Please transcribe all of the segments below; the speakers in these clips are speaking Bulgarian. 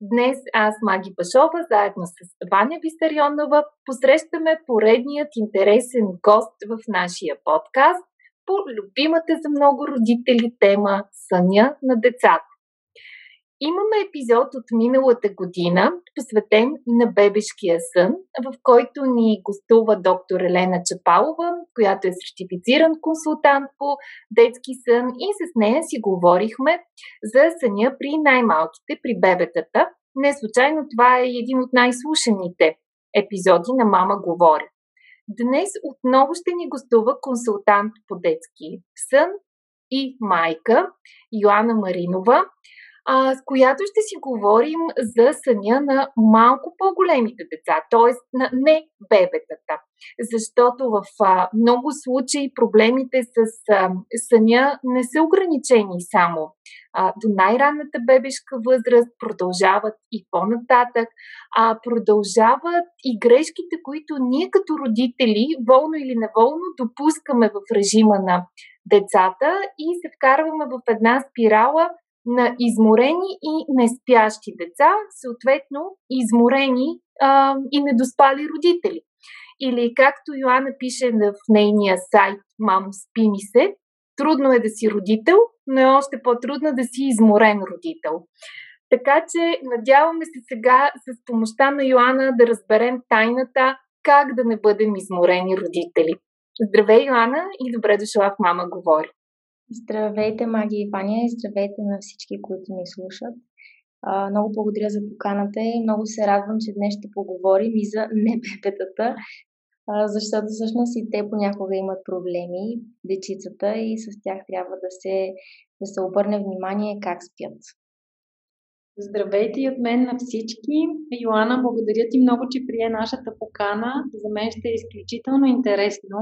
Днес аз, Маги Пашова, заедно с Ваня Вистарионова, посрещаме поредният интересен гост в нашия подкаст по любимата за много родители тема Съня на децата. Имаме епизод от миналата година, посветен на бебешкия сън, в който ни гостува доктор Елена Чапалова, която е сертифициран консултант по детски сън и с нея си говорихме за съня при най-малките, при бебетата. Не случайно това е един от най-слушаните епизоди на Мама говори. Днес отново ще ни гостува консултант по детски сън и майка Йоанна Маринова, а, с която ще си говорим за съня на малко по-големите деца, т.е. на не бебетата. Защото в а, много случаи проблемите с а, съня не са ограничени само а, до най-ранната бебешка възраст, продължават и по-нататък, а продължават и грешките, които ние като родители, волно или неволно, допускаме в режима на децата и се вкарваме в една спирала на изморени и неспящи деца, съответно изморени а, и недоспали родители. Или както Йоанна пише в нейния сайт Мам, спи ми се, трудно е да си родител, но е още по-трудно да си изморен родител. Така че надяваме се сега с помощта на Йоанна да разберем тайната как да не бъдем изморени родители. Здравей, Йоанна, и добре дошла в Мама говори. Здравейте, Маги и Ваня, и здравейте на всички, които ни слушат. А, много благодаря за поканата и много се радвам, че днес ще поговорим и за небебетата, а, защото всъщност и те понякога имат проблеми, дечицата, и с тях трябва да се, да се обърне внимание как спят. Здравейте и от мен на всички. Йоанна, благодаря ти много, че прие нашата покана. За мен ще е изключително интересно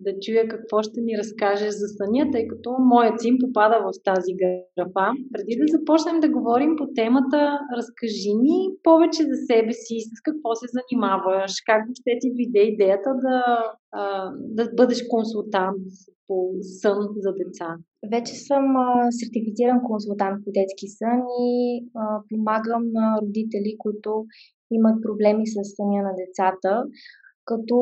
да чуя какво ще ни разкажеш за съня, тъй като моят син попада в тази графа. Преди да започнем да говорим по темата, разкажи ни повече за себе си, с какво се занимаваш, как въобще ти дойде идеята да, да бъдеш консултант по сън за деца. Вече съм сертифициран консултант по детски сън и помагам на родители, които имат проблеми с съня на децата, като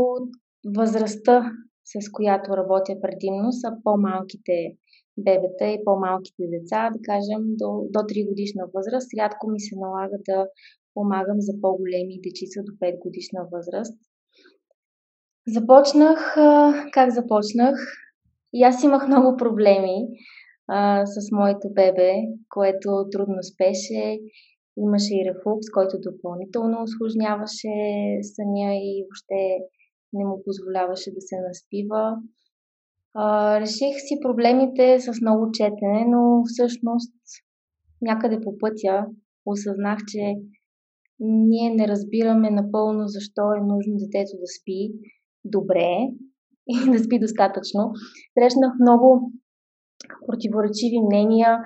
възрастта с която работя предимно, са по-малките бебета и по-малките деца, да кажем до, до 3 годишна възраст. Рядко ми се налага да помагам за по-големи дечица до 5 годишна възраст. Започнах, как започнах? И аз имах много проблеми а, с моето бебе, което трудно спеше. Имаше и рефлукс, който допълнително осложняваше съня и въобще не му позволяваше да се наспива. А, реших си проблемите с много четене, но всъщност някъде по пътя осъзнах, че ние не разбираме напълно защо е нужно детето да спи добре и да спи достатъчно. Срещнах много противоречиви мнения.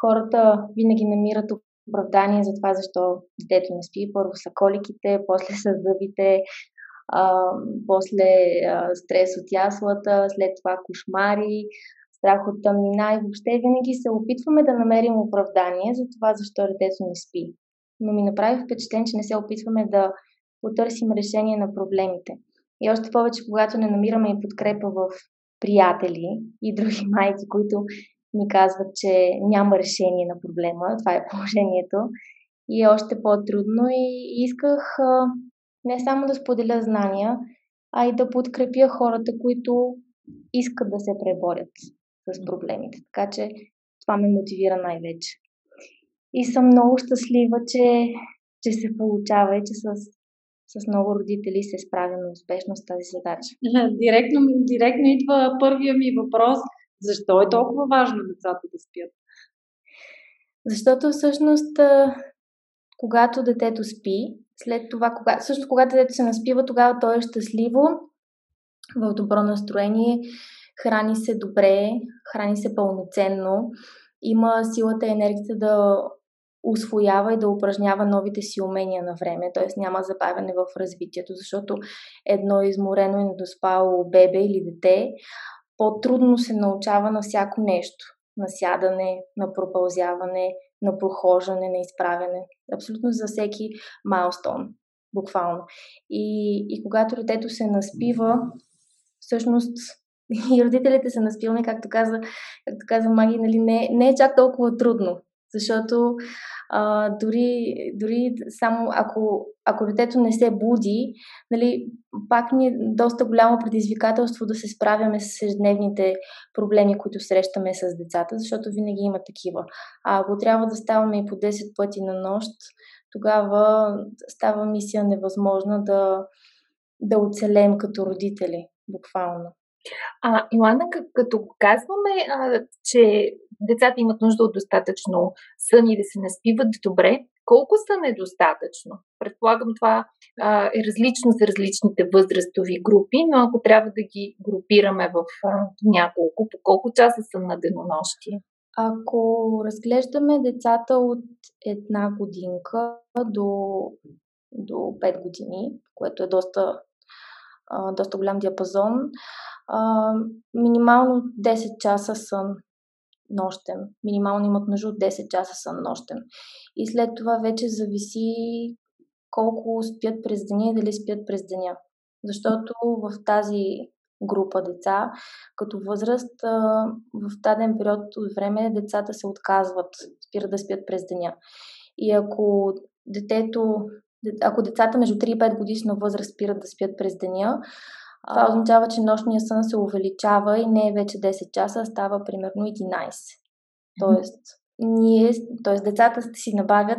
Хората винаги намират оправдание за това, защо детето не спи. Първо са коликите, после са зъбите, а, после а, стрес от яслата, след това кошмари, страх от тъмнина и въобще винаги се опитваме да намерим оправдание за това, защо детето не спи. Но ми направи впечатление, че не се опитваме да потърсим решение на проблемите. И още повече, когато не намираме и подкрепа в приятели и други майки, които ни казват, че няма решение на проблема, това е положението, и е още по-трудно. И исках не само да споделя знания, а и да подкрепя хората, които искат да се преборят с проблемите. Така че това ме мотивира най-вече. И съм много щастлива, че, че се получава и че с, с много родители се справяме успешно с тази задача. Директно, директно идва първия ми въпрос. Защо е толкова важно децата да спят? Защото всъщност, когато детето спи, След това, кога, всъщност, когато детето се наспива, тогава той е щастливо, в добро настроение, храни се добре, храни се пълноценно, има силата и енергията да освоява и да упражнява новите си умения на време, т.е. няма забавяне в развитието, защото едно изморено и недоспало бебе или дете по-трудно се научава на всяко нещо. На сядане, на пропълзяване, на прохождане, на изправяне. Абсолютно за всеки майлстон, буквално. И, и когато детето се наспива, всъщност и родителите са наспивани, както каза, както каза Маги, нали, не, не е чак толкова трудно. Защото а, дори, дори само ако, ако детето не се буди, нали, пак ни е доста голямо предизвикателство да се справяме с ежедневните проблеми, които срещаме с децата, защото винаги има такива. А ако трябва да ставаме и по 10 пъти на нощ, тогава става мисия невъзможна да, да оцелем като родители, буквално. А, Йоанна, като казваме, а, че децата имат нужда от достатъчно сън и да се наспиват добре, колко са недостатъчно? Предполагам, това а, е различно за различните възрастови групи, но ако трябва да ги групираме в а, няколко, по колко часа са на денонощие? Ако разглеждаме децата от една годинка до, до 5 години, което е доста, доста голям диапазон, а, минимално 10 часа сън нощен. Минимално имат нужда от 10 часа сън нощен. И след това вече зависи колко спят през деня и дали спят през деня. Защото в тази група деца, като възраст, в даден период от време децата се отказват, спират да спят през деня. И ако детето, ако децата между 3 и 5 годишна възраст спират да спят през деня, това означава, че нощния сън се увеличава и не е вече 10 часа, а става примерно 11. Тоест, ние, т.е. децата си набавят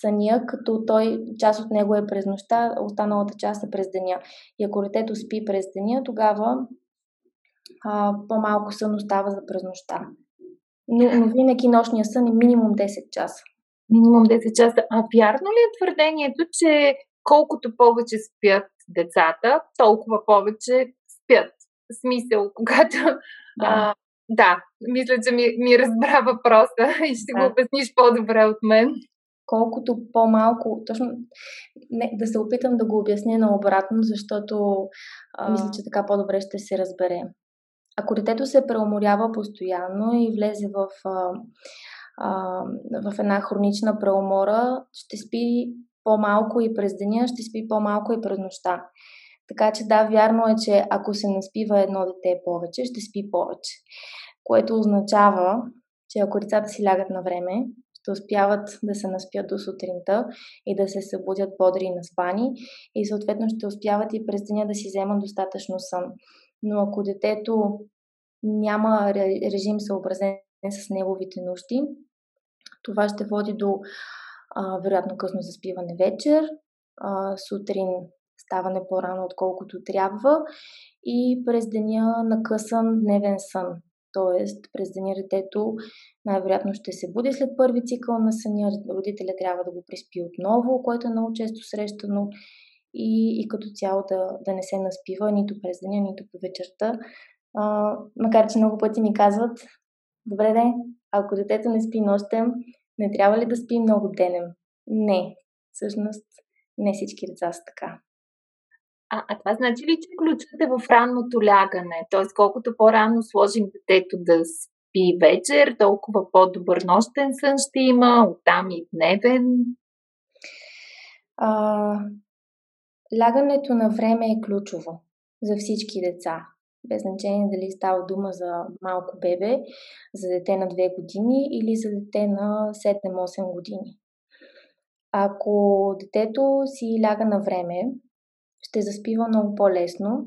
съня, като той, част от него е през нощта, останалата част е през деня. И ако детето спи през деня, тогава а, по-малко сън остава за през нощта. Но, но винаги нощния сън е минимум 10 часа. Минимум 10 часа. А вярно ли е твърдението, че колкото повече спят децата, толкова повече спят. В смисъл, когато... Да. А, да, мисля, че ми, ми разбра въпроса и ще да. го обясниш по-добре от мен. Колкото по-малко, точно не, да се опитам да го обясня наобратно, защото а... мисля, че така по-добре ще се разбере. Ако детето се преуморява постоянно и влезе в, а, а, в една хронична преумора, ще спи по-малко и през деня, ще спи по-малко и през нощта. Така че да, вярно е, че ако се наспива едно дете повече, ще спи повече. Което означава, че ако децата си лягат на време, ще успяват да се наспят до сутринта и да се събудят бодри и наспани и съответно ще успяват и през деня да си вземат достатъчно сън. Но ако детето няма режим съобразен с неговите нужди, това ще води до а, вероятно късно заспиване вечер, а, сутрин ставане по-рано, отколкото трябва и през деня накъсан дневен сън. Тоест, през деня детето най-вероятно ще се буди след първи цикъл на съня, родителя трябва да го приспи отново, което е много често срещано и, и като цяло да, да не се наспива нито през деня, нито по вечерта. А, макар, че много пъти ми казват, добре де, ако детето не спи нощем, не трябва ли да спи много денем? Не. Всъщност, не всички деца са така. А, а това значи ли, че ключът е в ранното лягане? Тоест, колкото по-рано сложим детето да спи вечер, толкова по-добър нощен сън ще има, оттам и дневен? А, лягането на време е ключово за всички деца без значение дали става дума за малко бебе, за дете на 2 години или за дете на 7-8 години. Ако детето си ляга на време, ще заспива много по-лесно,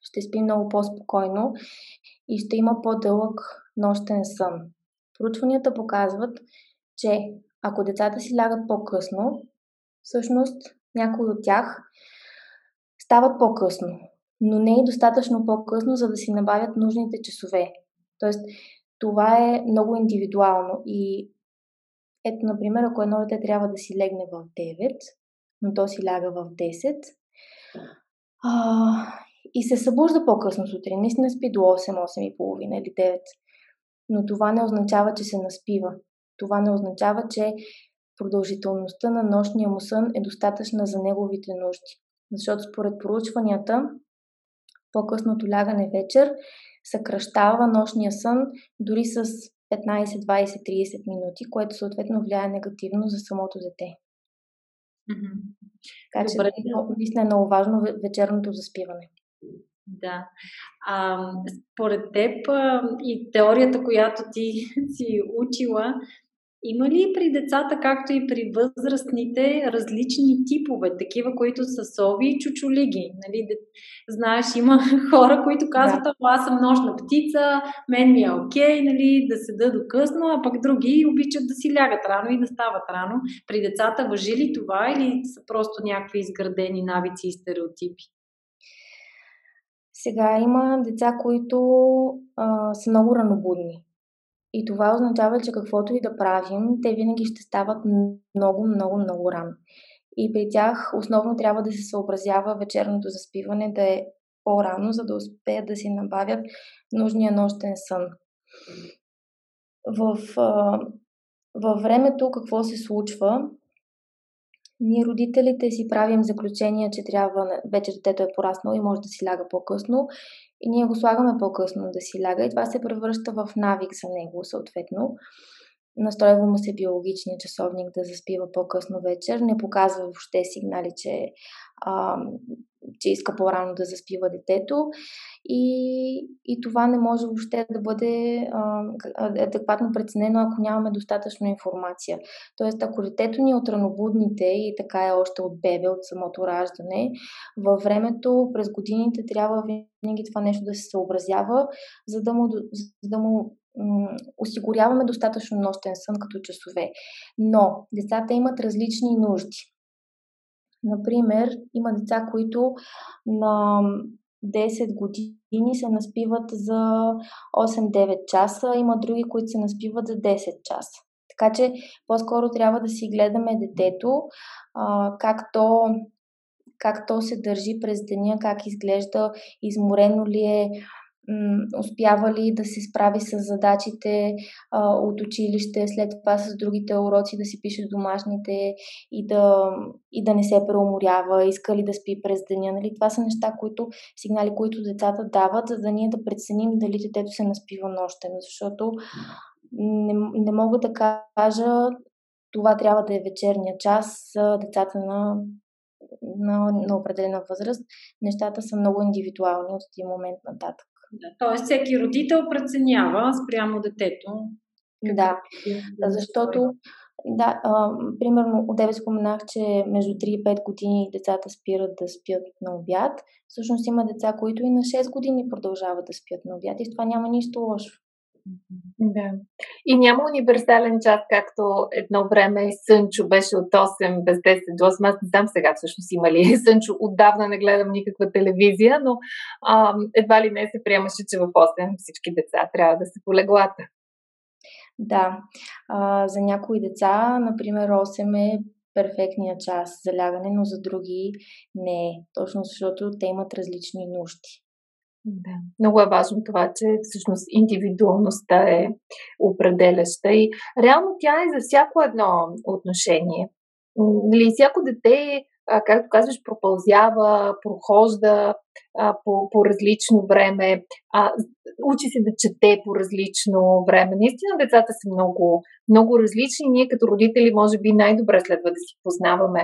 ще спи много по-спокойно и ще има по-дълъг нощен сън. Проучванията показват, че ако децата си лягат по-късно, всъщност някои от тях стават по-късно но не е достатъчно по-късно, за да си набавят нужните часове. Тоест, това е много индивидуално и ето, например, ако едно дете трябва да си легне в 9, но то си ляга в 10. А, и се събужда по-късно сутрин. Наистина спи до 8, 8 и половина или 9. Но това не означава, че се наспива. Това не означава, че продължителността на нощния му сън е достатъчна за неговите нужди. Защото според проучванията, по-късното лягане вечер съкръщава нощния сън дори с 15, 20, 30 минути, което съответно влияе негативно за самото дете. Mm-hmm. Така че наистина е много важно вечерното заспиване. Да. А, според теб а, и теорията, която ти си учила, има ли при децата, както и при възрастните, различни типове, такива, които са сови и чучулиги? Нали, знаеш, има хора, които казват, да. аз съм нощна птица, мен ми е окей, нали, да седа до късно, а пък други обичат да си лягат рано и да стават рано. При децата въжи ли това или са просто някакви изградени навици и стереотипи? Сега има деца, които а, са много ранобудни. И това означава, че каквото и да правим, те винаги ще стават много, много, много рано. И при тях основно трябва да се съобразява вечерното заспиване да е по-рано, за да успеят да си набавят нужния нощен сън. В, във времето какво се случва? Ние родителите си правим заключение, че трябва вече детето е пораснало и може да си ляга по-късно. И ние го слагаме по-късно да си ляга. И това се превръща в навик за него съответно. Настройва му се биологичния часовник да заспива по-късно вечер, не показва въобще сигнали, че а, че иска по-рано да заспива детето и, и това не може въобще да бъде а, адекватно преценено, ако нямаме достатъчно информация. Тоест, ако детето ни е от ранобудните и така е още от бебе, от самото раждане, във времето, през годините трябва винаги това нещо да се съобразява, за да му, за да му осигуряваме достатъчно нощен сън като часове. Но децата имат различни нужди. Например, има деца, които на 10 години се наспиват за 8-9 часа, има други, които се наспиват за 10 часа. Така че по-скоро трябва да си гледаме детето, а, как то как то се държи през деня, как изглежда, изморено ли е, успява да се справи с задачите а, от училище, след това с другите уроци да си пише домашните и да, и да не се преуморява, иска ли да спи през деня. Нали? Това са неща, които, сигнали, които децата дават, за да ние да преценим дали детето се наспива нощем, защото не, не мога да кажа това трябва да е вечерния час децата на на, на определена възраст, нещата са много индивидуални от един момент нататък. Да, тоест всеки родител преценява спрямо детето. Да, защото да, а, примерно от тебе споменах, че между 3 и 5 години децата спират да спят на обяд. Всъщност има деца, които и на 6 години продължават да спят на обяд и в това няма нищо лошо. Да. И няма универсален час, както едно време Сънчо беше от 8 без 10 до 8. Аз не знам сега всъщност има ли Сънчо. Отдавна не гледам никаква телевизия, но а, едва ли не се приемаше, че в 8 всички деца трябва да се полеглата. Да. А, за някои деца, например, 8 е перфектният час за лягане, но за други не е. Точно защото те имат различни нужди. Да. Много е важно това, че всъщност индивидуалността е определяща и реално тя е за всяко едно отношение. Нали, всяко дете както казваш, пропълзява, прохожда а, по, по различно време, а, учи се да чете по различно време. Наистина децата са много, много различни. Ние като родители може би най-добре следва да си познаваме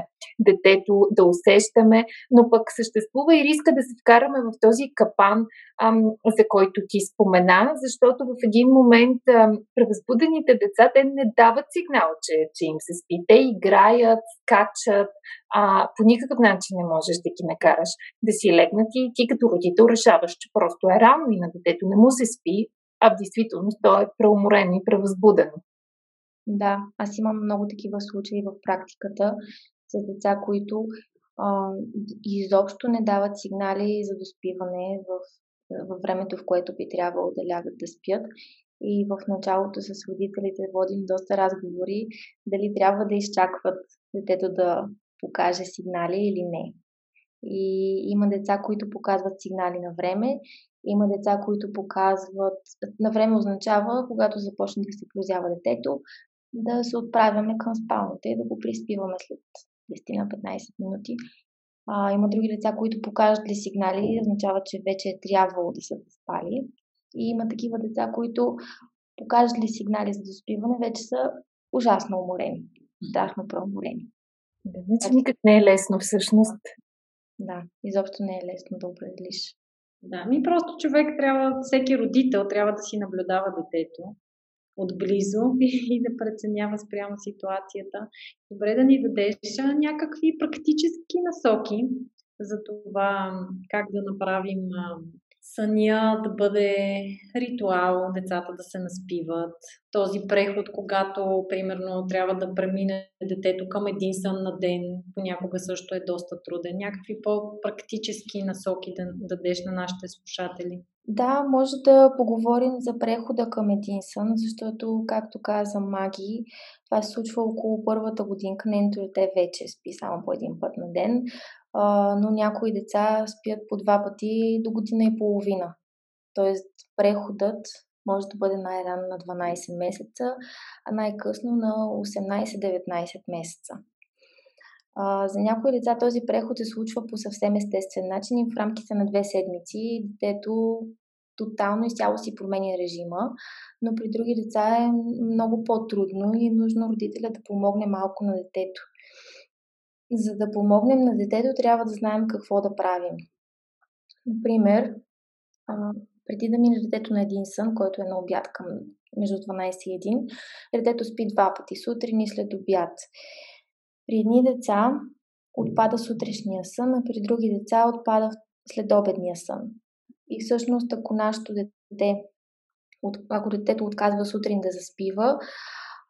детето, да усещаме, но пък съществува и риска да се вкараме в този капан, ам, за който ти спомена, защото в един момент ам, превъзбудените деца те не дават сигнал, че, че им се спи. Те играят, скачат, а, по никакъв начин не можеш да ги накараш да си легнат и ти като родител решаваш, че просто е рано и на детето не му се спи, а в действителност то е преуморено и превъзбудено. Да, аз имам много такива случаи в практиката с деца, които а, изобщо не дават сигнали за доспиване в, в времето, в което би трябвало да лягат да спят. И в началото с родителите водим доста разговори дали трябва да изчакват детето да покаже сигнали или не. И има деца, които показват сигнали на време, има деца, които показват. На време означава, когато започне да се прозява детето, да се отправяме към спалната и да го приспиваме след 10 на 15 минути. А, има други деца, които покажат ли сигнали, означава, че вече е трябвало да са спали. И има такива деца, които покажат ли сигнали за доспиване, вече са ужасно уморени. Страшно преуморени. Да, значи никак не е лесно всъщност. Да, изобщо не е лесно да определиш. Да, ми просто човек трябва, всеки родител трябва да си наблюдава детето отблизо и да преценява спрямо ситуацията. Добре да ни дадеш някакви практически насоки за това как да направим съня да бъде ритуал, децата да се наспиват. Този преход, когато, примерно, трябва да премине детето към един сън на ден, понякога също е доста труден. Някакви по-практически насоки да дадеш на нашите слушатели. Да, може да поговорим за прехода към един сън, защото, както каза Маги, това се случва около първата годинка. Нейното дете вече спи само по един път на ден но някои деца спят по два пъти до година и половина. Тоест, преходът може да бъде най-рано на 12 месеца, а най-късно на 18-19 месеца. За някои деца този преход се случва по съвсем естествен начин и в рамките на две седмици детето тотално изцяло си променя режима, но при други деца е много по-трудно и е нужно родителя да помогне малко на детето. За да помогнем на детето, трябва да знаем какво да правим. Например, преди да мине детето на един сън, който е на обяд към между 12 и 1, детето спи два пъти, сутрин и след обяд. При едни деца отпада сутрешния сън, а при други деца отпада след обедния сън. И всъщност, ако нашето дете, ако детето отказва сутрин да заспива,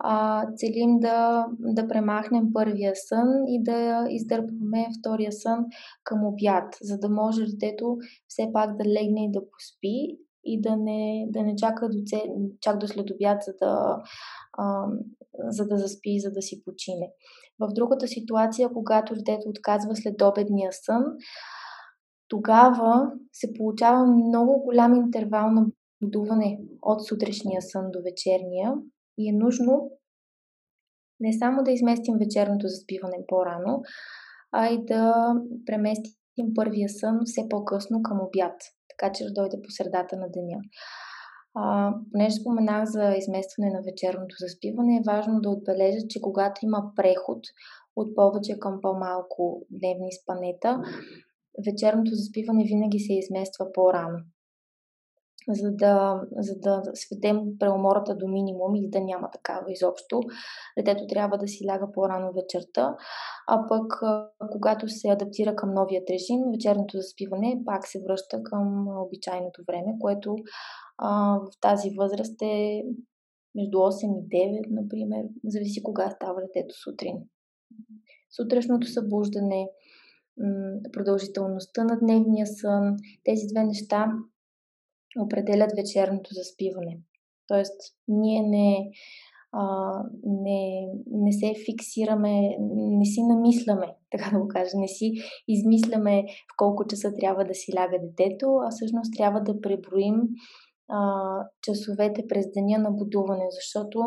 а, целим да, да премахнем първия сън и да издърпаме втория сън към обяд, за да може детето все пак да легне и да поспи и да не, да не чака до, чак до след обяд, за да, а, за да заспи, за да си почине. В другата ситуация, когато детето отказва след обедния сън, тогава се получава много голям интервал на будуване от сутрешния сън до вечерния, и е нужно не само да изместим вечерното заспиване по-рано, а и да преместим първия сън все по-късно към обяд, така че да дойде по средата на деня. А, понеже споменах за изместване на вечерното заспиване, е важно да отбележа, че когато има преход от повече към по-малко дневни спанета, вечерното заспиване винаги се измества по-рано за да, за да сведем преумората до минимум и да няма такава изобщо. Детето трябва да си ляга по-рано вечерта, а пък когато се адаптира към новият режим, вечерното заспиване пак се връща към обичайното време, което а, в тази възраст е между 8 и 9, например, зависи кога става детето сутрин. Сутрешното събуждане, продължителността на дневния сън, тези две неща определят вечерното заспиване. Тоест, ние не, а, не, не се фиксираме, не си намисляме, така да го кажа, не си измисляме в колко часа трябва да си ляга детето, а всъщност трябва да преброим а, часовете през деня на будуване, защото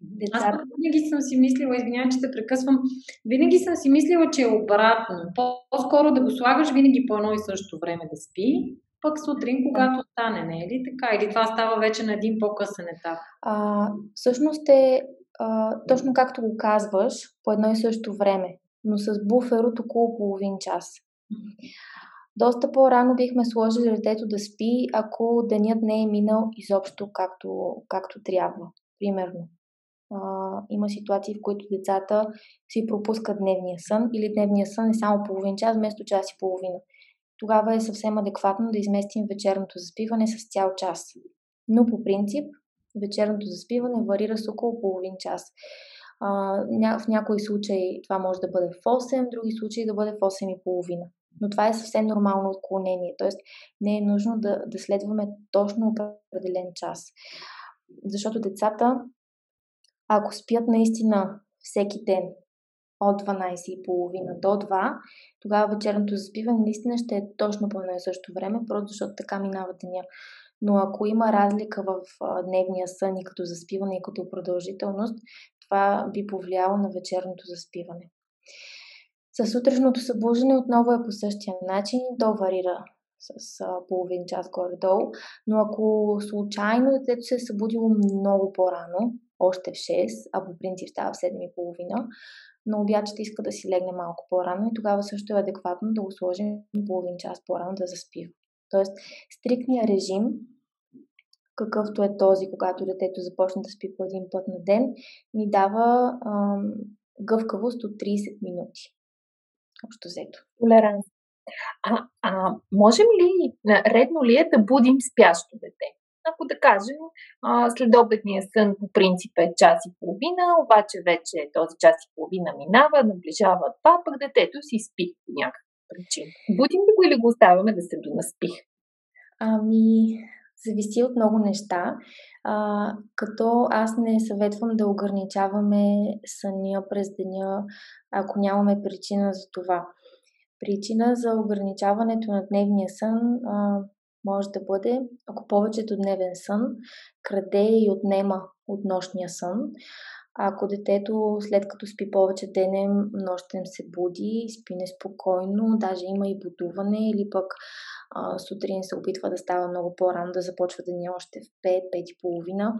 Децата... Аз винаги съм си мислила, извинявай, че те прекъсвам, винаги съм си мислила, че е обратно. По-скоро да го слагаш винаги по едно и също време да спи, пък сутрин, когато стане, не е ли така? Или това става вече на един по-късен етап? А, всъщност е а, точно както го казваш, по едно и също време, но с буфер от около половин час. Доста по-рано бихме сложили детето да спи, ако денят не е минал изобщо както, както трябва. Примерно. А, има ситуации, в които децата си пропускат дневния сън или дневния сън е само половин час вместо час и половина тогава е съвсем адекватно да изместим вечерното заспиване с цял час. Но по принцип вечерното заспиване варира с около половин час. А, в някои случаи това може да бъде в 8, в други случаи да бъде в 8 и половина. Но това е съвсем нормално отклонение, т.е. не е нужно да, да следваме точно определен час. Защото децата, ако спят наистина всеки ден от 12.30 до 2, тогава вечерното заспиване наистина ще е точно по едно и също време, просто защото така минава деня. Но ако има разлика в дневния сън и като заспиване и като продължителност, това би повлияло на вечерното заспиване. Със сутрешното събуждане отново е по същия начин, то варира с половин час горе-долу, но ако случайно детето се е събудило много по-рано, още в 6, а по принцип става в 7.30, но ще иска да си легне малко по-рано и тогава също е адекватно да го сложим половин час по-рано да заспива. Тоест, стриктният режим, какъвто е този, когато детето започне да спи по един път на ден, ни дава ам, гъвкавост от 30 минути. Общо взето. Толеранс. А, а можем ли, редно ли е да будим спящо дете? Ако да кажем, а, следобедния сън по принцип е час и половина, обаче вече този час и половина минава, наближава това, пък детето си спи по някаква причина. Будим ли го или го оставяме да се донаспи? Ами, зависи от много неща, а, като аз не съветвам да ограничаваме съня през деня, ако нямаме причина за това. Причина за ограничаването на дневния сън а, може да бъде, ако повечето дневен сън краде и отнема от нощния сън. Ако детето след като спи повече денем, нощем се буди, спи неспокойно, даже има и будуване или пък а, сутрин се опитва да става много по-рано, да започва деня още в 5, 5 и половина,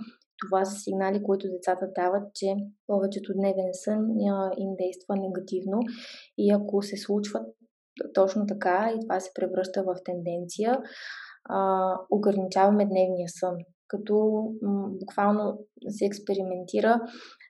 това са сигнали, които децата дават, че повечето дневен сън им действа негативно и ако се случват точно така и това се превръща в тенденция, а, ограничаваме дневния сън, като м- буквално се експериментира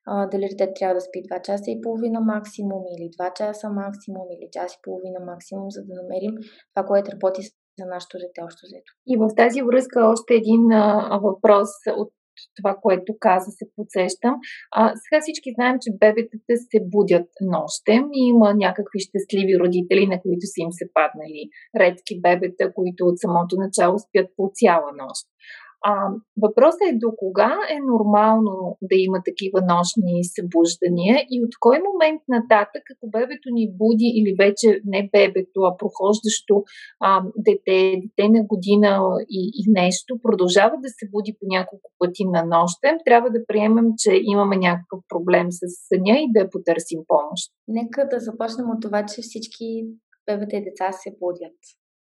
а, дали детето трябва да спи 2 часа и половина максимум или 2 часа максимум или час и половина максимум, за да намерим това, което работи за нашето дете още взето. И в тази връзка още един а, въпрос от това, което каза, се подсещам. А, сега всички знаем, че бебетата се будят нощем и има някакви щастливи родители, на които са им се паднали редки бебета, които от самото начало спят по цяла нощ. А, въпросът е до кога е нормално да има такива нощни събуждания и от кой момент нататък, ако бебето ни буди или вече не бебето, а прохождащо а, дете, дете на година и, и нещо, продължава да се буди по няколко пъти на нощем, трябва да приемем, че имаме някакъв проблем с съня и да потърсим помощ. Нека да започнем от това, че всички бебета и деца се будят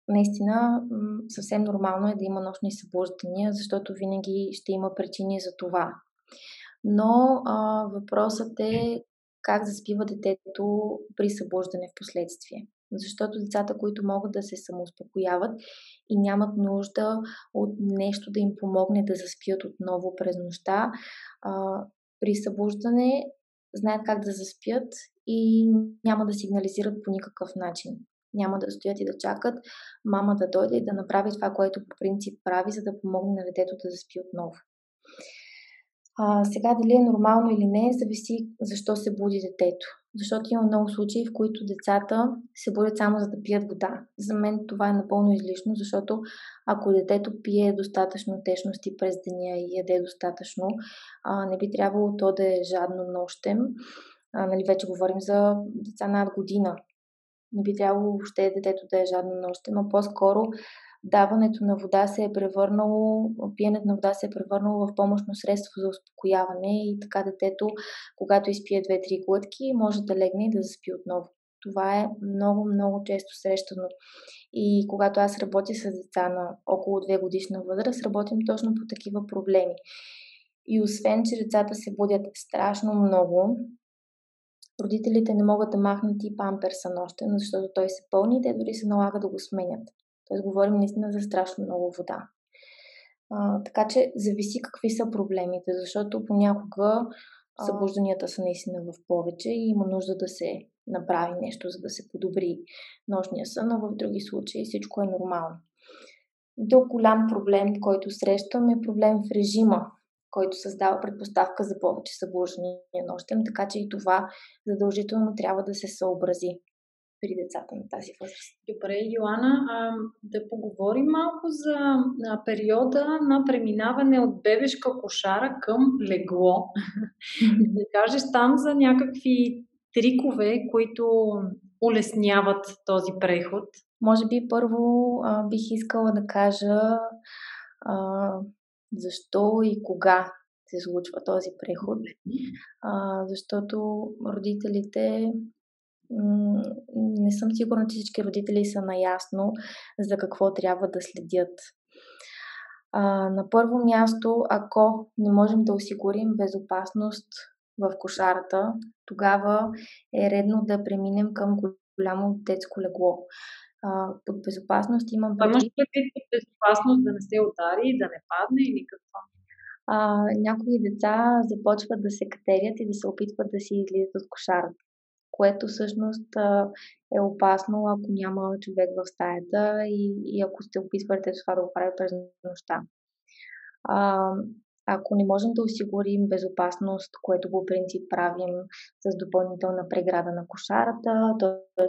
наистина съвсем нормално е да има нощни събуждания, защото винаги ще има причини за това. Но а, въпросът е как заспива детето при събуждане в последствие. Защото децата, които могат да се самоуспокояват и нямат нужда от нещо да им помогне да заспят отново през нощта, а, при събуждане знаят как да заспят и няма да сигнализират по никакъв начин няма да стоят и да чакат мама да дойде и да направи това, което по принцип прави, за да помогне на детето да заспи отново. А, сега дали е нормално или не, зависи защо се буди детето. Защото има много случаи, в които децата се будят само за да пият вода. За мен това е напълно излишно, защото ако детето пие достатъчно течности през деня и яде достатъчно, а, не би трябвало то да е жадно нощем. А, нали, вече говорим за деца над година не би трябвало въобще детето да е жадно нощем, но по-скоро даването на вода се е превърнало, пиенето на вода се е превърнало в помощно средство за успокояване и така детето, когато изпие 2-3 глътки, може да легне и да заспи отново. Това е много, много често срещано. И когато аз работя с деца на около 2 годишна възраст, работим точно по такива проблеми. И освен, че децата се будят страшно много, родителите не могат да махнат и памперса нощем, защото той се пълни и те дори се налага да го сменят. Тоест говорим наистина за страшно много вода. А, така че зависи какви са проблемите, защото понякога събужданията са наистина в повече и има нужда да се направи нещо, за да се подобри нощния сън, но в други случаи всичко е нормално. Друг голям проблем, който срещам е проблем в режима който създава предпоставка за повече събуждания нощем, така че и това задължително трябва да се съобрази при децата на тази възраст. Добре, Йоана, а, да поговорим малко за а, периода на преминаване от бебешка кошара към легло. да кажеш там за някакви трикове, които улесняват този преход? Може би първо а, бих искала да кажа а, защо и кога се случва този преход. А, защото родителите не съм сигурна, че всички родители са наясно за какво трябва да следят. А, на първо място, ако не можем да осигурим безопасност в кошарата, тогава е редно да преминем към голямо детско легло. А, под безопасност имам предвид... Имаш предвид под безопасност да не се удари, да не падне или какво? А, някои деца започват да се катерят и да се опитват да си излизат от кошарата което всъщност е опасно, ако няма човек в стаята и, и ако сте опитвате това да го прави през нощта. А, ако не можем да осигурим безопасност, което по принцип правим с допълнителна преграда на кошарата, т.е.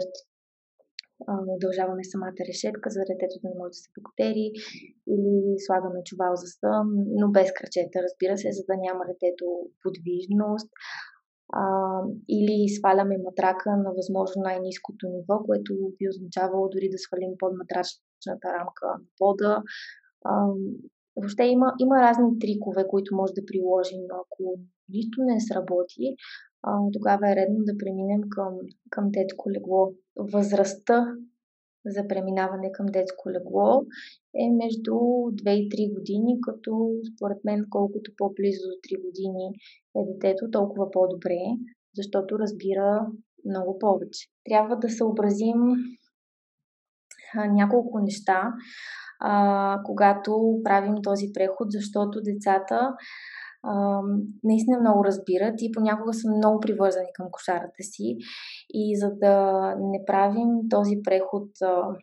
удължаваме самата решетка, за детето да не може да се покотери, или слагаме чувал за сън, но без кръчета, разбира се, за да няма детето подвижност, а, или сваляме матрака на възможно най-низкото ниво, което би означавало дори да свалим под матрачната рамка на пода. А, въобще има, има разни трикове, които може да приложим, ако нищо не сработи, а, тогава е редно да преминем към, към детско легло. Възрастта за преминаване към детско легло е между 2 и 3 години, като според мен колкото по-близо до 3 години е детето, толкова по-добре, защото разбира много повече. Трябва да съобразим няколко неща, а, когато правим този преход, защото децата а, наистина много разбират и понякога са много привързани към кошарата си. И за да не правим този преход а,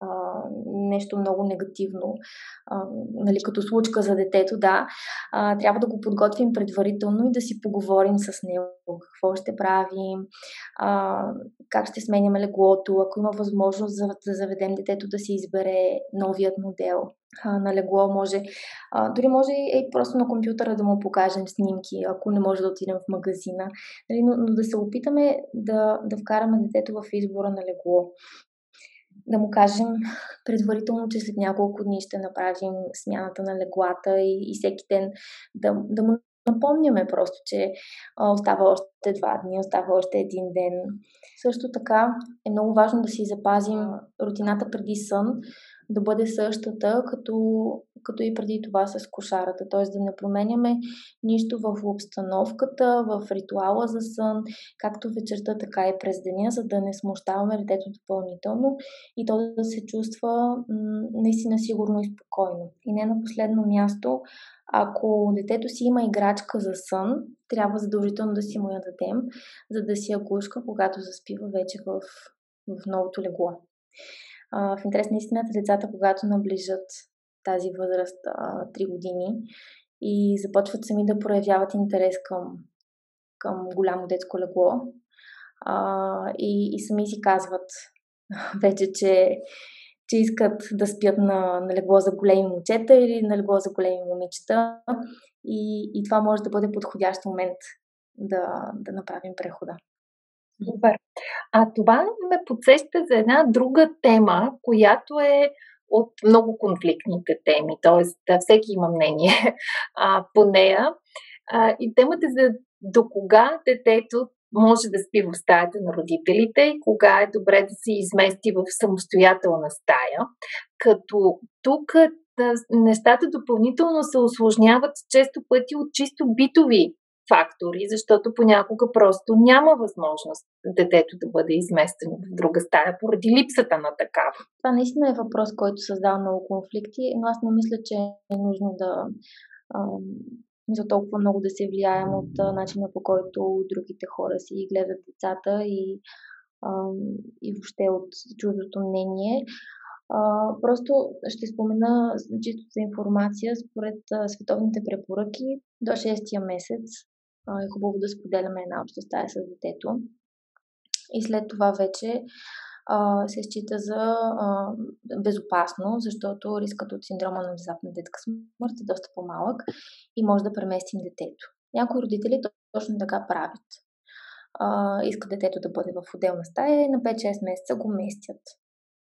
а, нещо много негативно, а, нали, като случка за детето, да, а, трябва да го подготвим предварително и да си поговорим с него какво ще правим, а, как ще сменяме леглото, ако има възможност за, да заведем детето да си избере новият модел на легло, може, а, дори може и просто на компютъра да му покажем снимки, ако не може да отидем в магазина, нали, но, но да се опитаме да, да вкараме детето в избора на легло да му кажем предварително, че след няколко дни ще направим смяната на леглата и, и всеки ден да, да му напомняме просто, че а, остава още два дни, остава още един ден. Също така е много важно да си запазим рутината преди сън, да бъде същата, като, като и преди това с кошарата. Т.е. да не променяме нищо в обстановката, в ритуала за сън, както вечерта, така и през деня, за да не смущаваме детето допълнително и то да се чувства м- наистина сигурно и спокойно. И не на последно място, ако детето си има играчка за сън, трябва задължително да си му я дадем, за да си я гушка, когато заспива вече в, в новото легло. В интерес на истината, децата, когато наближат тази възраст а, 3 години и започват сами да проявяват интерес към, към голямо детско легло а, и, и сами си казват вече, че, че искат да спят на, на легло за големи момчета или на легло за големи момичета и, и това може да бъде подходящ момент да, да направим прехода. Супер. А това ме подсеща за една друга тема, която е от много конфликтните теми, т.е. всеки има мнение а, по нея. А, и темата за до кога детето може да спи в стаята на родителите и кога е добре да се измести в самостоятелна стая. Като тук нещата допълнително се осложняват често пъти от чисто битови фактори, защото понякога просто няма възможност детето да бъде изместено в друга стая поради липсата на такава. Това наистина е въпрос, който създава много конфликти, но аз не мисля, че е нужно да за толкова много да се влияем от начина по който другите хора си гледат децата и, и въобще от чуждото мнение. Просто ще спомена чисто за информация. Според световните препоръки до 6-я месец е хубаво да споделяме една обща стая с детето. И след това вече а, се счита за а, безопасно, защото рискът от синдрома на внезапна детска смърт е доста по-малък и може да преместим детето. Някои родители точно така правят. а, искат детето да бъде в отделна стая и на 5-6 месеца го местят.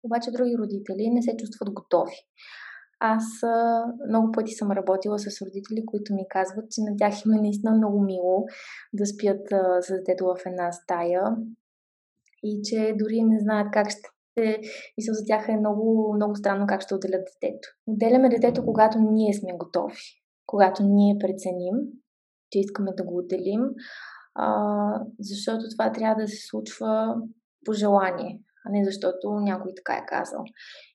Обаче други родители не се чувстват готови. Аз много пъти съм работила с родители, които ми казват, че на тях им е наистина много мило да спят а, с детето в една стая и че дори не знаят как ще и за тях е много, много странно как ще отделят детето. Отделяме детето, когато ние сме готови, когато ние преценим, че искаме да го отделим, а, защото това трябва да се случва по желание, а не защото някой така е казал.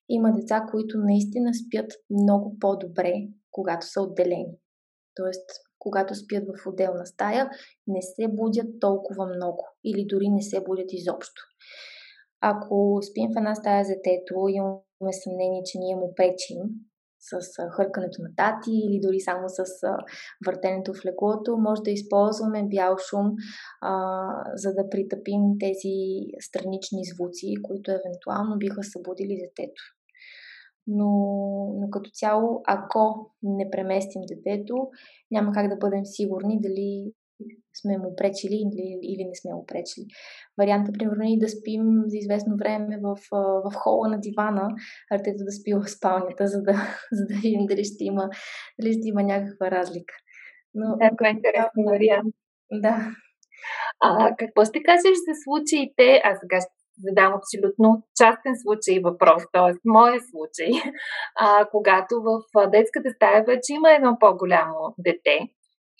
Има деца, които наистина спят много по-добре, когато са отделени. Тоест, когато спят в отделна стая, не се будят толкова много или дори не се будят изобщо. Ако спим в една стая за детето, имаме съмнение, че ние му печим с хъркането на тати или дори само с въртенето в леглото, може да използваме бял шум, а, за да притъпим тези странични звуци, които евентуално биха събудили детето. Но, но като цяло, ако не преместим детето, няма как да бъдем сигурни дали сме му пречили или, или не сме му пречили. Варианта, примерно, е да спим за известно време в, в хола на дивана, а да спи в спалнята, за да, за да видим дали ще има, дали ще има някаква разлика. Но, да, това е интересен вариант. Да. А какво ще кажеш за случаите, а сега ще задам абсолютно частен случай въпрос, т.е. моят случай, а, когато в детската стая вече има едно по-голямо дете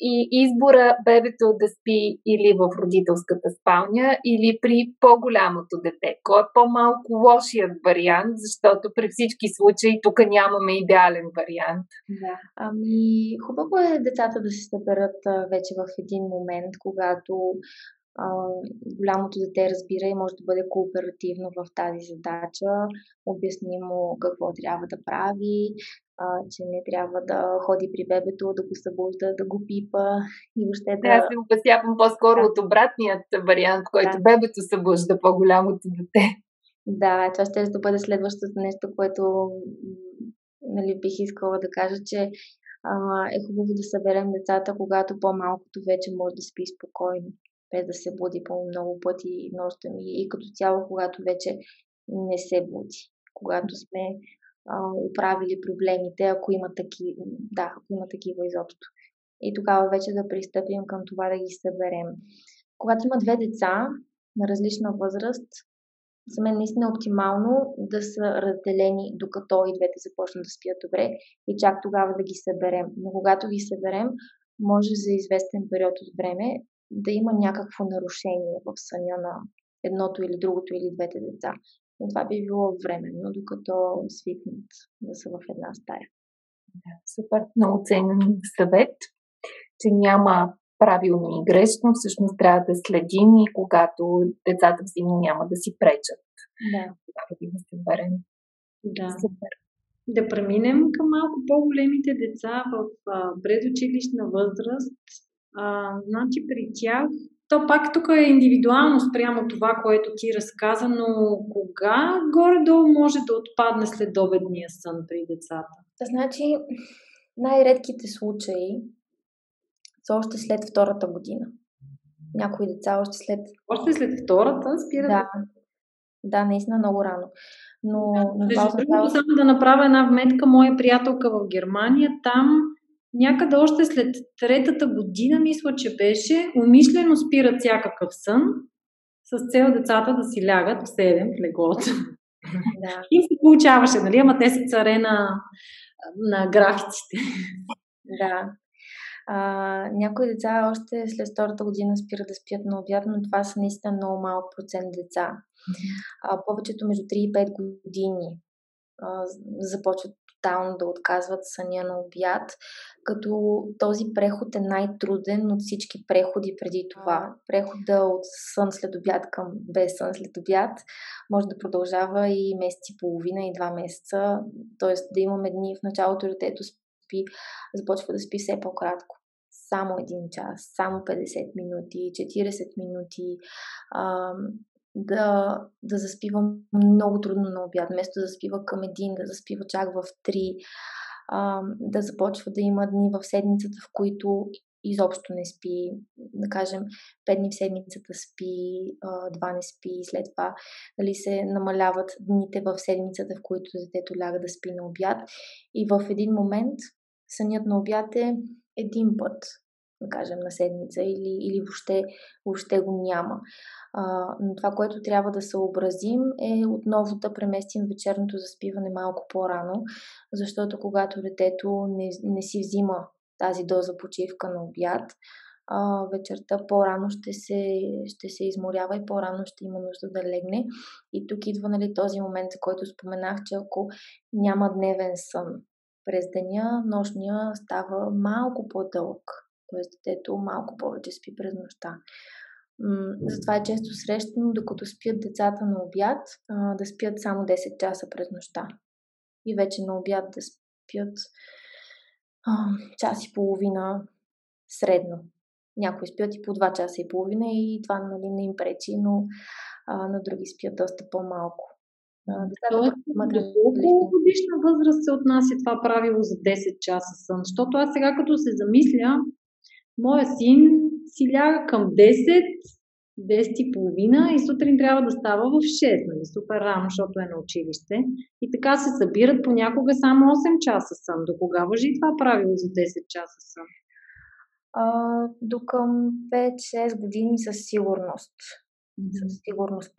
и избора бебето да спи или в родителската спалня, или при по-голямото дете. Кой е по-малко лошият вариант, защото при всички случаи тук нямаме идеален вариант. Да. Ами, хубаво е децата да се съберат вече в един момент, когато а, голямото дете разбира и може да бъде кооперативно в тази задача, обясни му какво трябва да прави, а, че не трябва да ходи при бебето, да го събужда, да го пипа и въобще да... Аз се опасявам по-скоро да. от обратният вариант, който да. бебето събужда по-голямото дете. Да, това ще да бъде следващото нещо, което нали, бих искала да кажа, че а, е хубаво да съберем децата, когато по-малкото вече може да спи спокойно, без да се буди по много пъти нощта ми и като цяло, когато вече не се буди. Когато сме оправили проблемите, ако има, таки, да, ако има такива изобщо. И тогава вече да пристъпим към това да ги съберем. Когато има две деца на различна възраст, за мен наистина е оптимално да са разделени, докато и двете започнат да спят добре и чак тогава да ги съберем. Но когато ги съберем, може за известен период от време да има някакво нарушение в съня на едното или другото или двете деца. Но това би било временно, докато свикнат да са в една стая. Да, супер. Много ценен съвет, че няма правилно и грешно. Всъщност трябва да следим и когато децата взаимно няма да си пречат. Да. Тогава да се бъдем. Да. Супер. Да преминем към малко по-големите деца в предучилищна възраст. А, значи при тях то пак тук е индивидуално спрямо това, което ти разказа, но кога горе-долу може да отпадне след обедния сън при децата? Значи, най-редките случаи са още след втората година. Някои деца още след... Още след втората спират? Да. Да, наистина много рано. Но, но това означава... Само да направя една вметка. Моя приятелка в Германия, там някъде още след третата година, мисля, че беше, умишлено спират всякакъв сън, с цел децата да си лягат в 7 в леглото. Да. И се получаваше, нали? Ама те са царе на, на графиците. Да. А, някои деца още след втората година спират да спят на обяд, но това са наистина много малък процент деца. А, повечето между 3 и 5 години а, започват тотално да отказват съня на обяд, като този преход е най-труден от всички преходи преди това. Прехода от сън след обяд към без сън след обяд може да продължава и месец и половина и два месеца, т.е. да имаме дни в началото детето спи, започва да спи все по-кратко само един час, само 50 минути, 40 минути, да, да заспива много трудно на обяд, вместо да заспива към един, да заспива чак в три, а, да започва да има дни в седмицата, в които изобщо не спи, да кажем, 5 дни в седмицата спи, 2 не спи, след това нали, се намаляват дните в седмицата, в които детето ляга да спи на обяд. И в един момент сънят на обяд е един път, да кажем, на седмица или, или въобще, въобще го няма. А, но това, което трябва да съобразим е отново да преместим вечерното заспиване малко по-рано, защото когато детето не, не си взима тази доза почивка на обяд, а, вечерта по-рано ще се, ще се изморява и по-рано ще има нужда да легне. И тук идва нали, този момент, за който споменах, че ако няма дневен сън през деня, нощния става малко по-дълъг. Тоест детето малко повече спи през нощта. Затова е често срещано, докато спят децата на обяд, да спят само 10 часа през нощта. И вече на обяд да спят час и половина средно. Някои спят и по 2 часа и половина и това нали, не им пречи, но а, на други спят доста по-малко. Тоест, до колко годишна възраст се отнася това правило за 10 часа сън? Защото аз сега като се замисля, моя син си ляга към 10, 10 и половина и сутрин трябва да става в 6, нали, супер рано, защото е на училище. И така се събират понякога само 8 часа сън. До кога въжи това правило за 10 часа сън? А, до към 5-6 години със сигурност. Mm-hmm. Със сигурност.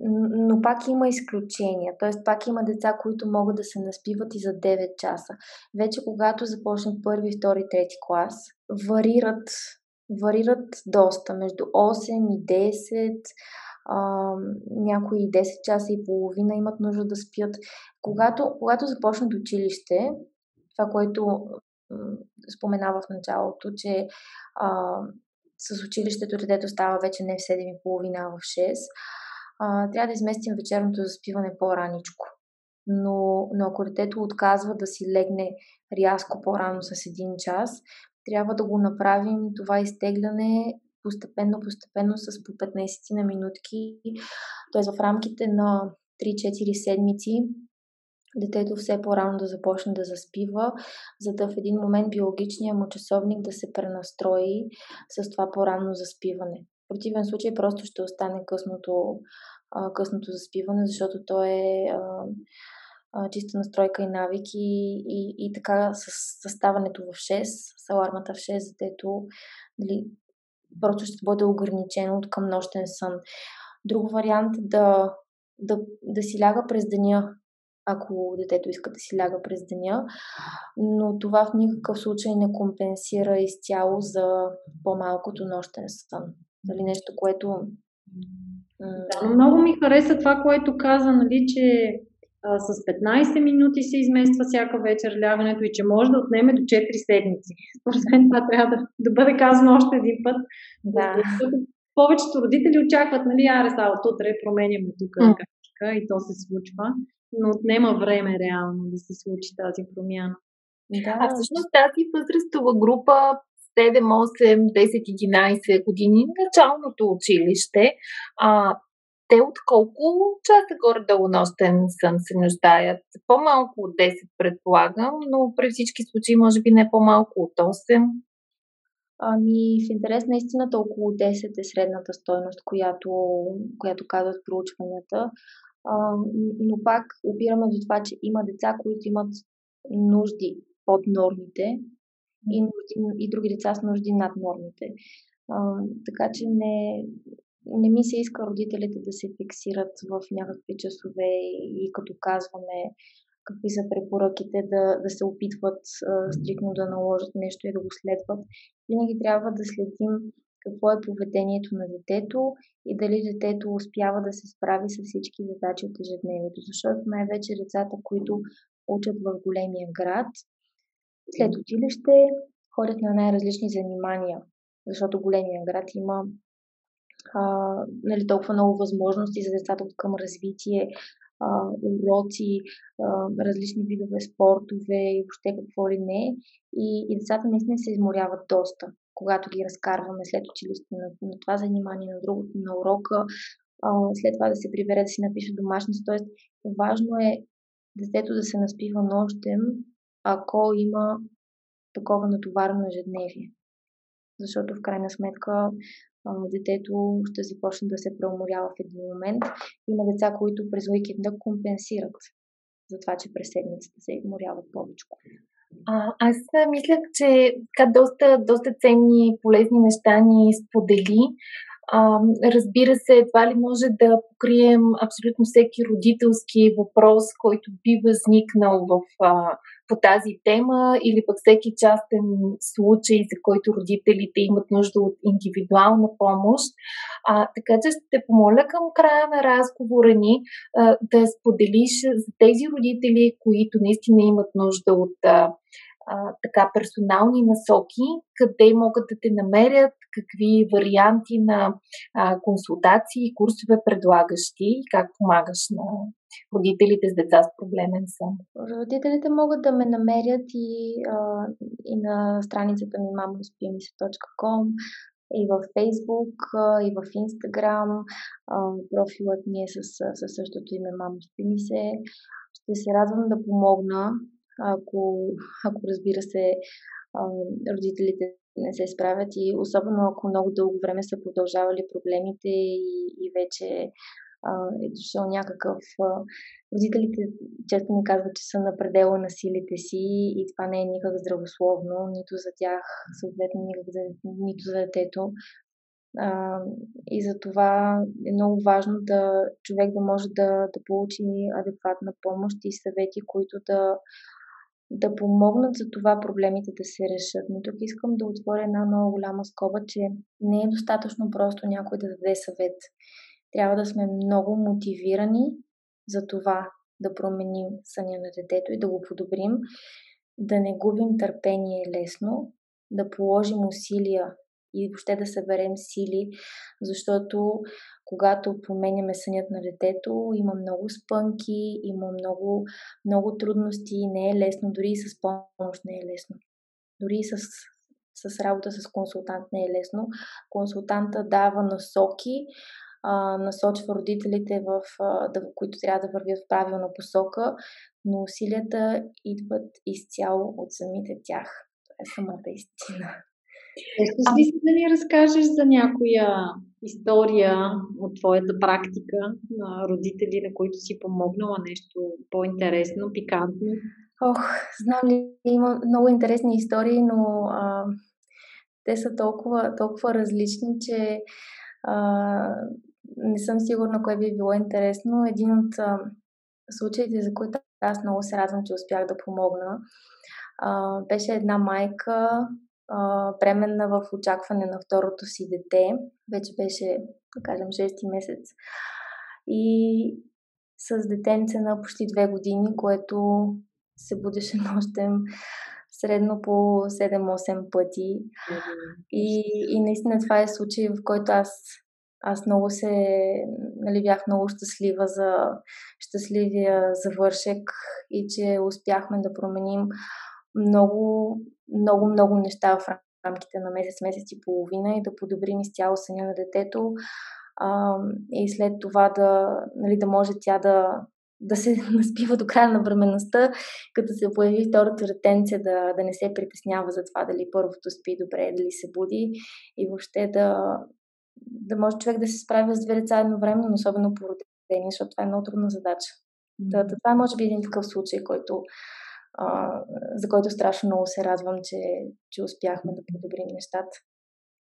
Но пак има изключения. Т.е. пак има деца, които могат да се наспиват и за 9 часа. Вече когато започнат първи, втори, трети клас, варират варират доста, между 8 и 10, а, някои 10 часа и половина имат нужда да спят. Когато, когато започнат училище, това, което м- споменава в началото, че а, с училището детето става вече не в 7.30, а в 6, а, трябва да изместим вечерното заспиване по-раничко. Но, но ако детето отказва да си легне рязко по-рано с един час, трябва да го направим това изтегляне постепенно, постепенно с по 15 на минутки, т.е. в рамките на 3-4 седмици детето все по-рано да започне да заспива, за да в един момент биологичният му часовник да се пренастрои с това по-рано заспиване. Противен случай просто ще остане късното, късното заспиване, защото то е чиста настройка и навики и, и така с съставането в 6, с алармата в 6, детето дали, просто ще бъде ограничено от към нощен сън. Друг вариант е да, да, да си ляга през деня, ако детето иска да си ляга през деня, но това в никакъв случай не компенсира изцяло за по-малкото нощен сън. Дали нещо, което... Да, но много ми хареса това, което каза, нали, че а, с 15 минути се измества всяка вечер лягането и че може да отнеме до 4 седмици. Според мен това трябва да, да бъде казано още един път. Да. повечето родители очакват, нали, аре, са, от утре променяме тук mm. и то се случва, но отнема време реално да се случи тази промяна. Да. А всъщност тази възрастова група 7, 8, 10, 11 години, началното училище, а, те от колко часа горе-долу нощен сън се нуждаят? По-малко от 10 предполагам, но при всички случаи може би не по-малко от 8. Ами, в интерес на истината около 10 е средната стойност, която, която казват проучванията. А, но пак опираме до това, че има деца, които имат нужди под нормите и, нужди, и други деца с нужди над нормите. А, така че не, не ми се иска родителите да се фиксират в някакви часове и като казваме какви са препоръките, да, да се опитват а, стрикно да наложат нещо и да го следват. Винаги трябва да следим какво е поведението на детето и дали детето успява да се справи с всички задачи от ежедневието. Защото най-вече децата, които учат в големия град, след училище ходят на най-различни занимания, защото големия град има а, нали, толкова много възможности за децата към развитие, а, уроци, а, различни видове спортове и въобще какво ли не. И, и децата наистина се изморяват доста, когато ги разкарваме след училище на, на това занимание, на другото, на урока, а, след това да се прибере да си напише домашница. Тоест, важно е детето да се наспива нощем, ако има такова натоварено ежедневие. защото в крайна сметка детето ще започне да се преуморява в един момент. Има деца, които през уикенда компенсират за това, че през седмицата се уморяват повече. А, аз мислях, че така доста, доста ценни и полезни неща ни сподели. А, разбира се, това ли може да покрием абсолютно всеки родителски въпрос, който би възникнал в, а, по тази тема или пък всеки частен случай, за който родителите имат нужда от индивидуална помощ. А, така че ще те помоля към края на разговора ни а, да споделиш за тези родители, които наистина имат нужда от а, а, така персонални насоки, къде могат да те намерят, какви варианти на а, консултации, курсове предлагащи и как помагаш на родителите с деца с проблемен сън. Родителите могат да ме намерят и, а, и на страницата ми mamospimisa.com и в Facebook, и в Instagram. Профилът ми е с, с същото име Мамо Спими се. Ще се радвам да помогна ако, ако разбира се, родителите не се справят и особено ако много дълго време са продължавали проблемите и, и вече е дошъл някакъв... Родителите често ми казват, че са на предела на силите си и това не е никак здравословно, нито за тях, съответно никак за, нито за детето. А, и за това е много важно да човек да може да, да получи адекватна помощ и съвети, които да, да помогнат за това проблемите да се решат. Но тук искам да отворя една много голяма скоба, че не е достатъчно просто някой да даде съвет. Трябва да сме много мотивирани за това да променим съня на детето и да го подобрим, да не губим търпение лесно, да положим усилия и въобще да съберем сили, защото когато променяме сънят на детето, има много спънки, има много, много трудности, не е лесно, дори и с помощ не е лесно. Дори и с, с работа с консултант не е лесно. Консултанта дава насоки, а, насочва родителите, в, а, да, които трябва да вървят в правилна посока, но усилията идват изцяло от самите тях. Това е самата истина. Искаш ли си да ни разкажеш за някоя история от твоята практика на родители, на които си помогнала нещо по-интересно, пикантно? Ох, знам ли, има много интересни истории, но а, те са толкова, толкова различни, че а, не съм сигурна кое би било интересно. Един от а, случаите, за които аз много се радвам, че успях да помогна, а, беше една майка, бременна в очакване на второто си дете. Вече беше, да кажем, 6 месец. И с детенце на почти 2 години, което се будеше нощем средно по 7-8 пъти. И, и наистина това е случай, в който аз, аз много се, нали, бях много щастлива за щастливия завършек и че успяхме да променим много, много, много неща в рамките на месец, месец и половина и да подобрим изцяло съня на детето а, и след това да, нали, да може тя да, да се наспива до края на бременността, като се появи второто ретенце, да, да не се притеснява за това дали първото спи добре, дали се буди и въобще да, да може човек да се справя с две деца едновременно, особено по родение, защото това е много трудна задача. Да, да, това е може би един такъв случай, който а, за който страшно много се радвам, че, че успяхме да подобрим нещата.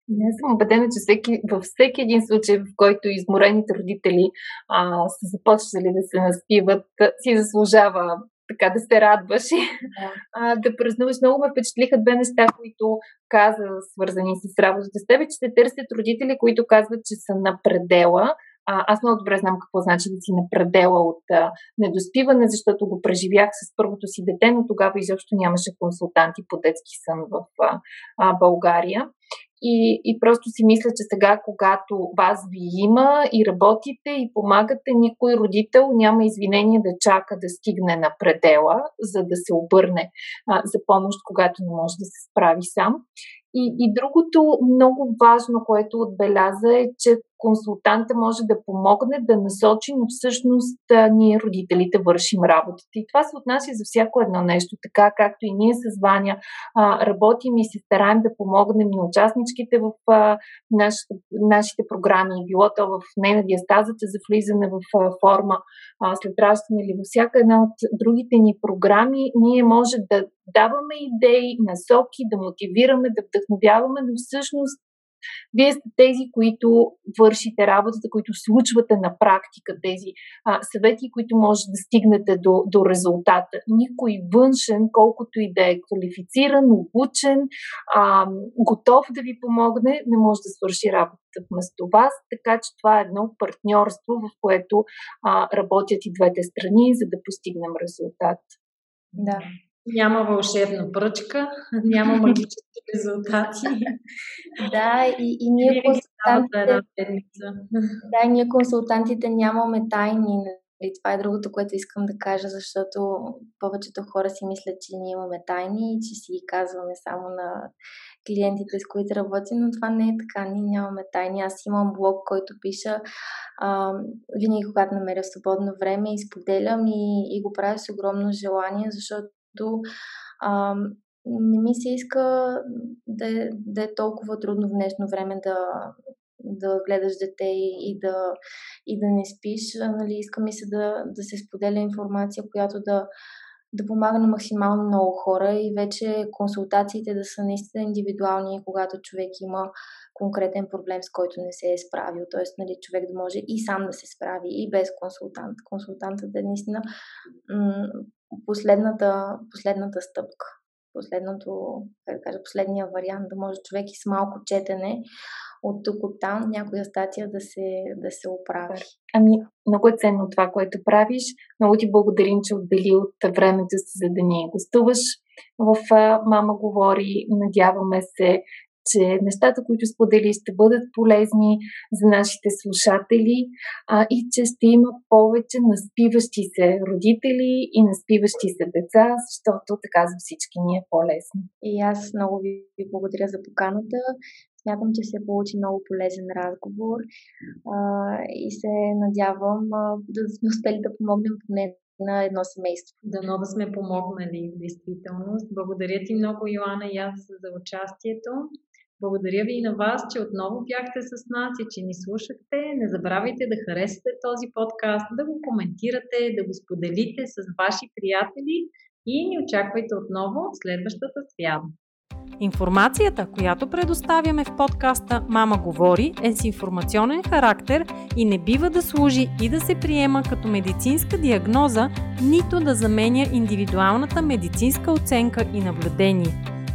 Не съм убедена, че всеки, във всеки един случай, в който изморените родители а, са започнали да се наспиват, си заслужава така да се радваш и да. А, да празнуваш. Много ме впечатлиха две неща, които каза, свързани с работата с тебе, че те търсят родители, които казват, че са на предела, а, аз много добре знам какво значи да си напредела от а, недоспиване, защото го преживях с първото си дете, но тогава изобщо нямаше консултанти по детски сън в а, а, България. И, и просто си мисля, че сега, когато вас ви има и работите и помагате, никой родител няма извинение да чака да стигне на предела, за да се обърне а, за помощ, когато не може да се справи сам. И, и другото много важно, което отбеляза е, че консултанта може да помогне, да насочи, но всъщност ние родителите вършим работата. И това се отнася за всяко едно нещо, така както и ние с Ваня работим и се стараем да помогнем на участничките в нашите, нашите програми, било то в не на диастазата за влизане в форма след раждане или във всяка една от другите ни програми, ние може да даваме идеи, насоки, да мотивираме, да вдъхновяваме, но всъщност вие сте тези, които вършите работата, които случвате на практика тези а, съвети, които може да стигнете до, до резултата. Никой външен, колкото и да е квалифициран, обучен, а, готов да ви помогне, не може да свърши работата вместо вас. Така че това е едно партньорство, в което а, работят и двете страни, за да постигнем резултат. Да. Няма вълшебна пръчка, няма магически резултати. да, и, и ние консултантите... Да, ние консултантите нямаме тайни. Нали? Това е другото, което искам да кажа, защото повечето хора си мислят, че ние имаме тайни и че си ги казваме само на клиентите, с които работим, но това не е така. Ние нямаме тайни. Аз имам блог, който пиша а, винаги, когато намеря свободно време, изподелям и, и го правя с огромно желание, защото защото а, не ми се иска да е, да е толкова трудно в днешно време да, да гледаш дете и, и, да, и да не спиш. Нали, иска ми се да, да се споделя информация, която да, да помага на максимално много хора и вече консултациите да са наистина индивидуални, когато човек има конкретен проблем, с който не се е справил. Тоест, нали, човек да може и сам да се справи, и без консултант. Консултантът е наистина последната, последната стъпка. Последното, как да кажа, последния вариант, да може човек и с малко четене от тук, от там, някоя статия да се, да се оправи. Ами, много е ценно това, което правиш. Много ти благодарим, че отдели от времето си, за да ни гостуваш в Мама говори. Надяваме се, че нещата, които сподели, ще бъдат полезни за нашите слушатели а, и че ще има повече наспиващи се родители и наспиващи се деца, защото така за всички ни е по-лесно. И аз много ви благодаря за поканата. Смятам, че се получи много полезен разговор а, и се надявам а, да сме успели да помогнем поне на едно семейство. Дано да сме помогнали, действително. Благодаря ти много, Йоанна, и аз за участието. Благодаря ви и на вас, че отново бяхте с нас и че ни слушахте. Не забравяйте да харесате този подкаст, да го коментирате, да го споделите с ваши приятели и ни очаквайте отново следващата сряда. Информацията, която предоставяме в подкаста Мама говори е с информационен характер и не бива да служи и да се приема като медицинска диагноза, нито да заменя индивидуалната медицинска оценка и наблюдение.